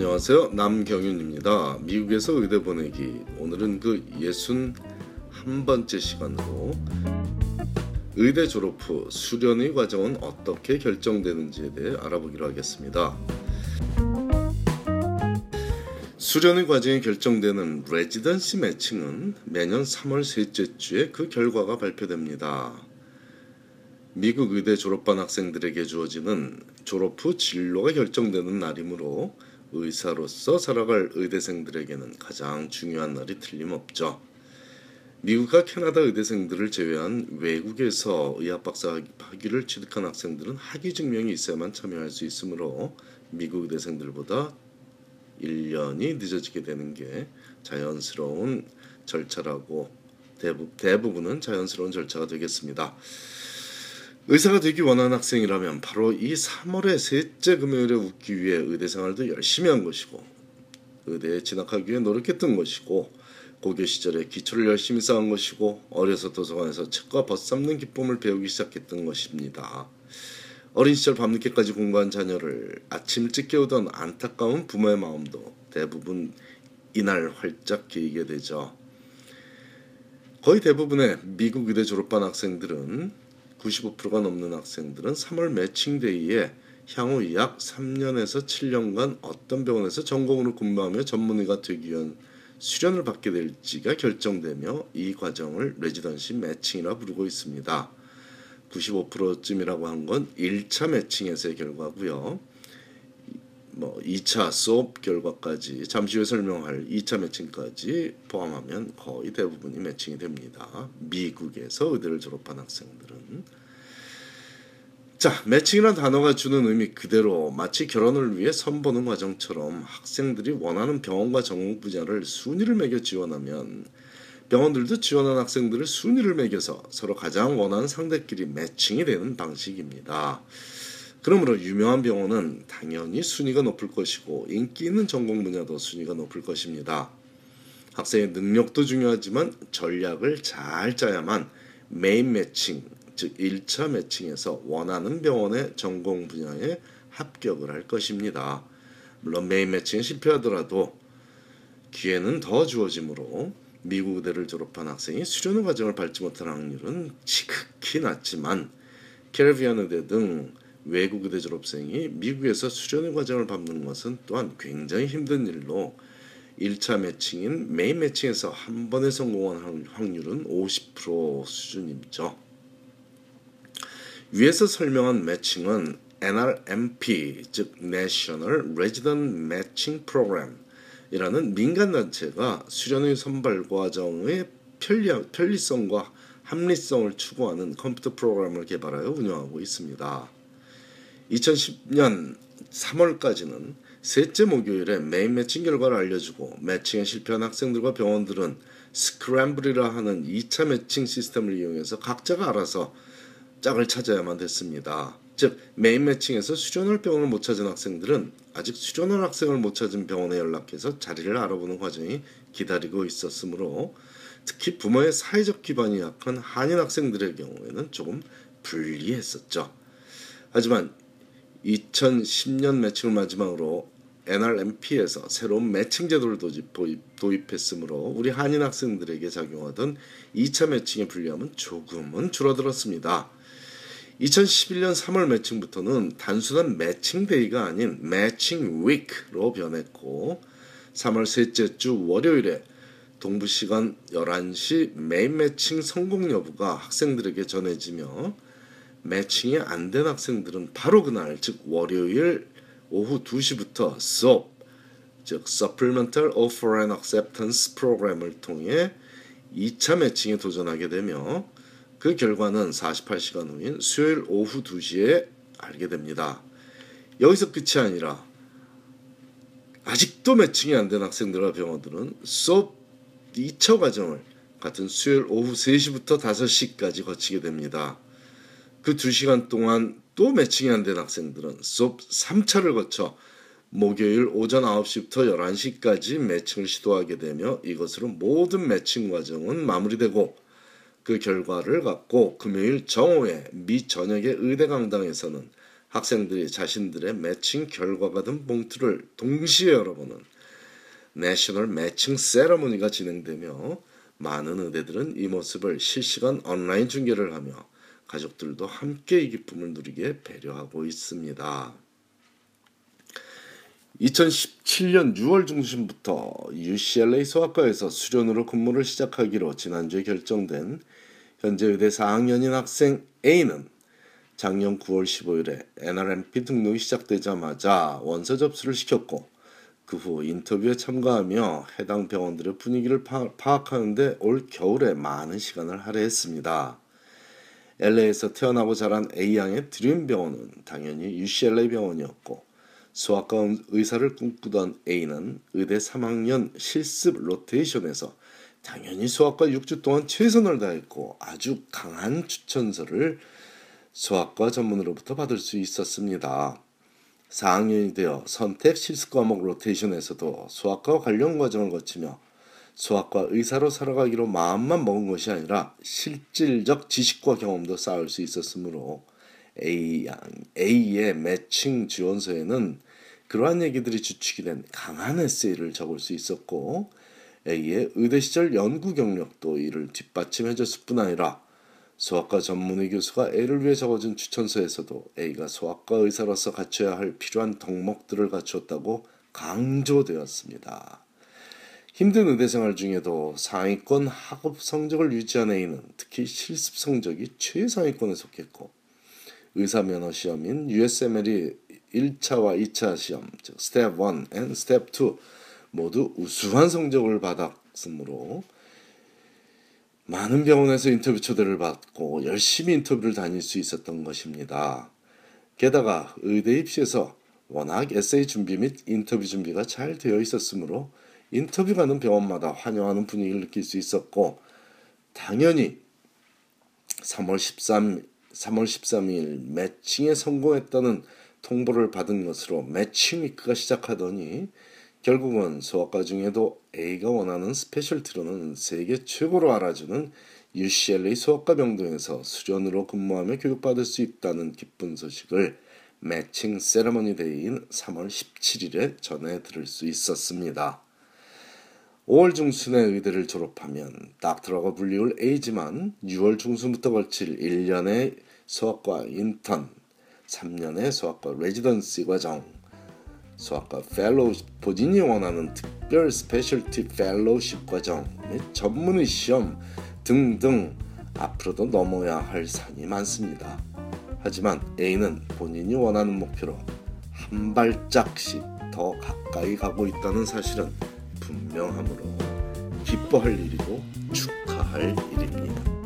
안녕하세요. 남경윤입니다. 미국에서 의대 보내기. 오늘은 그 예순 한 번째 시간으로 의대 졸업 후 수련의 과정은 어떻게 결정되는지에 대해 알아보기로 하겠습니다. 수련의 과정이 결정되는 레지던시 매칭은 매년 3월 셋째 주에 그 결과가 발표됩니다. 미국 의대 졸업반 학생들에게 주어지는 졸업 후 진로가 결정되는 날이므로 의사로서 살아갈 의대생들에게는 가장 중요한 날이 틀림없죠. 미국과 캐나다 의대생들을 제외한 외국에서 의학박사 학위를 취득한 학생들은 학위 증명이 있어야만 참여할 수 있으므로 미국 의대생들보다 1년이 늦어지게 되는 게 자연스러운 절차라고 대부, 대부분은 자연스러운 절차가 되겠습니다. 의사가 되기 원하는 학생이라면 바로 이 3월의 셋째 금요일에 웃기 위해 의대 생활도 열심히 한 것이고 의대에 진학하기 위해 노력했던 것이고 고교 시절에 기초를 열심히 쌓은 것이고 어려서 도서관에서 책과 벗삼는 기쁨을 배우기 시작했던 것입니다. 어린 시절 밤늦게까지 공부한 자녀를 아침 일찍 깨우던 안타까운 부모의 마음도 대부분 이날 활짝 기이게 되죠. 거의 대부분의 미국 의대 졸업반 학생들은 95%가 넘는 학생들은 3월 매칭데이에 향후 약 3년에서 7년간 어떤 병원에서 전공으로 근무하며 전문의가 되기 위한 수련을 받게 될지가 결정되며 이 과정을 레지던시 매칭이라 부르고 있습니다. 95%쯤이라고 한 건 1차 매칭에서의 결과고요. 뭐 2차 수업 결과까지 잠시 후에 설명할 2차 매칭까지 포함하면 거의 대부분이 매칭이 됩니다. 미국에서 의대를 졸업한 학생들은 자, 매칭이라는 단어가 주는 의미 그대로 마치 결혼을 위해 선보는 과정처럼 학생들이 원하는 병원과 전공 분야를 순위를 매겨 지원하면 병원들도 지원한 학생들을 순위를 매겨서 서로 가장 원하는 상대끼리 매칭이 되는 방식입니다. 그러므로 유명한 병원은 당연히 순위가 높을 것이고 인기 있는 전공 분야도 순위가 높을 것입니다. 학생의 능력도 중요하지만 전략을 잘 짜야만 main matching, 즉 1차 matching에서 원하는 병원의 전공 분야에 합격을 할 것입니다. 물론 main matching에 실패하더라도 기회는 더 주어지므로 미국 의대를 졸업한 학생이 수련 과정을 밟지 못할 확률은 지극히 낮지만 캐리비안 의대 등 외국 의대 졸업생이 미국에서 수련의 과정을 밟는 것은 또한 굉장히 힘든 일로 1차 matching인 main matching에서 한 번에 성공한 확률은 50% 수준이죠. 위에서 설명한 matching은 NRMP 즉 National Resident Matching Program이라는 민간 단체가 수련의 선발 과정의 편리, 편리성과 합리성을 추구하는 컴퓨터 프로그램을 개발하여 운영하고 있습니다. 2010년 3월까지는 셋째 목요일에 main matching 결과를 알려주고 matching에 실패한 학생들과 병원들은 Scramble이라 하는 2차 매칭 시스템을 이용해서 각자가 알아서 짝을 찾아야만 됐습니다. 즉 메인 매칭에서 수련할 병원을 못 찾은 학생들은 아직 수련할 학생을 못 찾은 병원에 연락해서 자리를 알아보는 과정이 기다리고 있었으므로 특히 부모의 사회적 기반이 약한 한인 학생들의 경우에는 조금 불리했었죠. 하지만 2010년 매칭을 마지막으로 NRMP에서 새로운 매칭 제도를 도입, 했으므로 우리 한인 학생들에게 작용하던 2차 matching의 불리함은 조금은 줄어들었습니다. 2011년 3월 matching부터는 단순한 matching day가 아닌 matching week로 변했고 3월 셋째 주 월요일에 동부 시간 11시 main matching 성공 여부가 학생들에게 전해지며 matching이 안 된 학생들은 바로 그날 즉 월요일 오후 2시부터 SOAP 즉 Supplemental Offer and Acceptance Program을 통해 2차 매칭에 도전하게 되며 그 결과는 48시간 후인 수요일 오후 2시에 알게 됩니다. 여기서 끝이 아니라 아직도 매칭이 안 된 학생들과 병원들은 수업 2차 과정을 같은 수요일 오후 3시부터 5시까지 거치게 됩니다. 그 2시간 동안 또 매칭이 안 된 학생들은 수업 3차를 거쳐 목요일 오전 9시부터 11시까지 매칭을 시도하게 되며 이것으로 모든 매칭 과정은 마무리되고 그 결과를 갖고 금요일 정오에 미 전역의 의대 강당에서는 학생들이 자신들의 매칭 결과가 든 봉투를 동시에 열어보는 내셔널 매칭 세러머니가 진행되며 많은 의대들은 이 모습을 실시간 온라인 중계를 하며 가족들도 함께 이 기쁨을 누리게 배려하고 있습니다. 2017년 6월 중순부터 UCLA 소아과에서 수련으로 근무를 시작하기로 지난주에 결정된 현재 의대 4학년인 학생 A는 작년 9월 15일에 NRMP 등록이 시작되자마자 원서 접수를 시켰고 그 후 인터뷰에 참가하며 해당 병원들의 분위기를 파악하는데 올 겨울에 많은 시간을 할애했습니다. LA에서 태어나고 자란 A양의 드림 병원은 당연히 UCLA 병원이었고 소아과 의사를 꿈꾸던 A는 의대 3학년 실습 로테이션에서 당연히 소아과 6주 동안 최선을 다했고 아주 강한 추천서를 소아과 전문으로부터 받을 수 있었습니다. 4학년이 되어 선택 실습 과목 로테이션에서도 소아과 관련 과정을 거치며 소아과 의사로 살아가기로 마음만 먹은 것이 아니라 실질적 지식과 경험도 쌓을 수 있었으므로 A, A의 매칭 지원서에는 그러한 얘기들이 주축이 된 강한 에세이를 적을 수 있었고 A의 의대 시절 연구 경력도 이를 뒷받침해 줬을 뿐 아니라 소아과 전문의 교수가 A를 위해 적어준 추천서에서도 A가 소아과 의사로서 갖춰야 할 필요한 덕목들을 갖추었다고 강조되었습니다. 힘든 의대 생활 중에도 상위권 학업 성적을 유지한 A는 특히 실습 성적이 최상위권에 속했고 의사 면허 시험인 USMLE 1차와 2차 시험, 즉 스텝 1 and Step 2 모두 우수한 성적을 받았으므로 많은 병원에서 인터뷰 초대를 받고 열심히 인터뷰를 다닐 수 있었던 것입니다. 게다가 의대 입시에서 워낙 에세이 준비 및 인터뷰 준비가 잘 되어 있었으므로 인터뷰 가는 병원마다 환영하는 분위기를 느낄 수 있었고 당연히 3월 13 3월 13일 매칭에 성공했다는 통보를 받은 것으로 matching week가 시작하더니 결국은 소아과 중에도 A가 원하는 specialty로는 세계 최고로 알아주는 UCLA 소아과 병동에서 수련으로 근무하며 교육받을 수 있다는 기쁜 소식을 matching ceremony day인 3월 17일에 전해 들을 수 있었습니다. 5월 중순에 의대를 졸업하면 닥터라고 불리울 A지만 6월 중순부터 걸칠 1년의 소아과 인턴, 3년의 소아과 residency 과정, 소아과 fellow 본인이 원하는 특별 specialty fellowship 과정 및 전문의 시험 등등 앞으로도 넘어야 할 산이 많습니다. 하지만 A는 본인이 원하는 목표로 한 발짝씩 더 가까이 가고 있다는 사실은 분명하므로 기뻐할 일이고 축하할 일입니다.